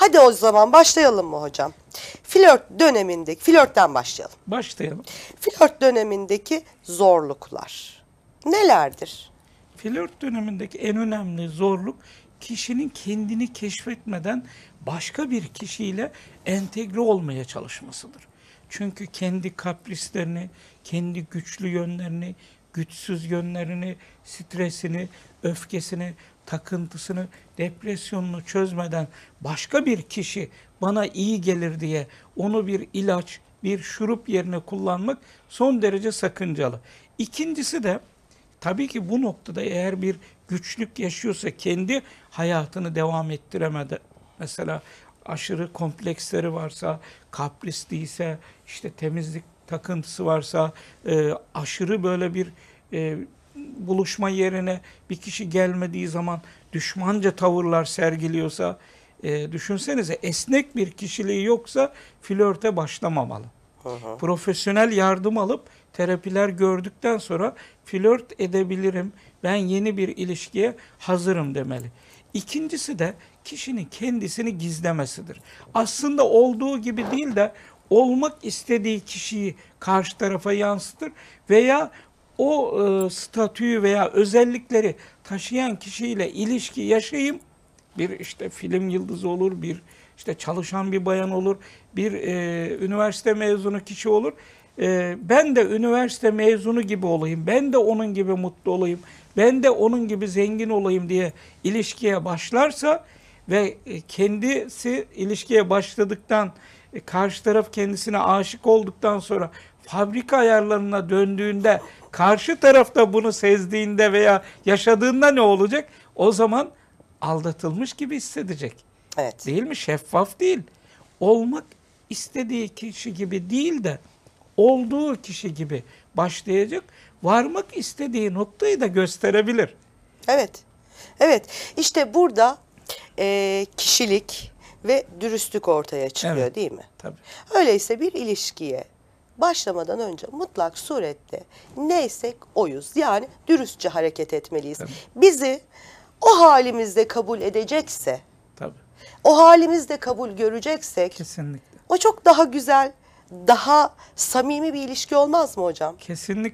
Hadi o zaman başlayalım mı hocam? Flört dönemindeki, flörtten başlayalım. Başlayalım. Flört dönemindeki zorluklar nelerdir? Flört dönemindeki en önemli zorluk kişinin kendini keşfetmeden başka bir kişiyle entegre olmaya çalışmasıdır. Çünkü kendi kaprislerini, kendi güçlü yönlerini, güçsüz yönlerini, stresini, öfkesini, takıntısını, depresyonunu çözmeden başka bir kişi bana iyi gelir diye onu bir ilaç, bir şurup yerine kullanmak son derece sakıncalı. İkincisi de Tabii ki bu noktada eğer bir güçlük yaşıyorsa kendi hayatını devam ettiremedi. Mesela aşırı kompleksleri varsa, kaprisliyse, işte temizlik takıntısı varsa, e, aşırı böyle bir e, buluşma yerine bir kişi gelmediği zaman düşmanca tavırlar sergiliyorsa, e, düşünsenize esnek bir kişiliği yoksa flörte başlamamalı profesyonel yardım alıp terapiler gördükten sonra flört edebilirim. Ben yeni bir ilişkiye hazırım demeli. İkincisi de kişinin kendisini gizlemesidir. Aslında olduğu gibi değil de olmak istediği kişiyi karşı tarafa yansıtır veya o e, statüyü veya özellikleri taşıyan kişiyle ilişki yaşayayım bir işte film yıldızı olur, bir işte çalışan bir bayan olur, bir e, üniversite mezunu kişi olur. E, ben de üniversite mezunu gibi olayım, ben de onun gibi mutlu olayım, ben de onun gibi zengin olayım diye ilişkiye başlarsa ve e, kendisi ilişkiye başladıktan e, karşı taraf kendisine aşık olduktan sonra fabrika ayarlarına döndüğünde karşı tarafta bunu sezdiğinde veya yaşadığında ne olacak? O zaman aldatılmış gibi hissedecek. Evet. Değil mi? Şeffaf değil. Olmak istediği kişi gibi değil de olduğu kişi gibi başlayacak. Varmak istediği noktayı da gösterebilir. Evet. Evet. İşte burada e, kişilik ve dürüstlük ortaya çıkıyor Evet. değil mi? Tabii. Öyleyse bir ilişkiye başlamadan önce mutlak surette neysek oyuz. Yani dürüstçe hareket etmeliyiz. Tabii. Bizi o halimizde kabul edecekse, Tabii. o halimizde kabul göreceksek Kesinlikle. o çok daha güzel, daha samimi bir ilişki olmaz mı hocam? Kesinlikle